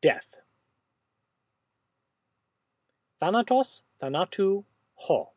death. Thanatos, Thanatou, ho.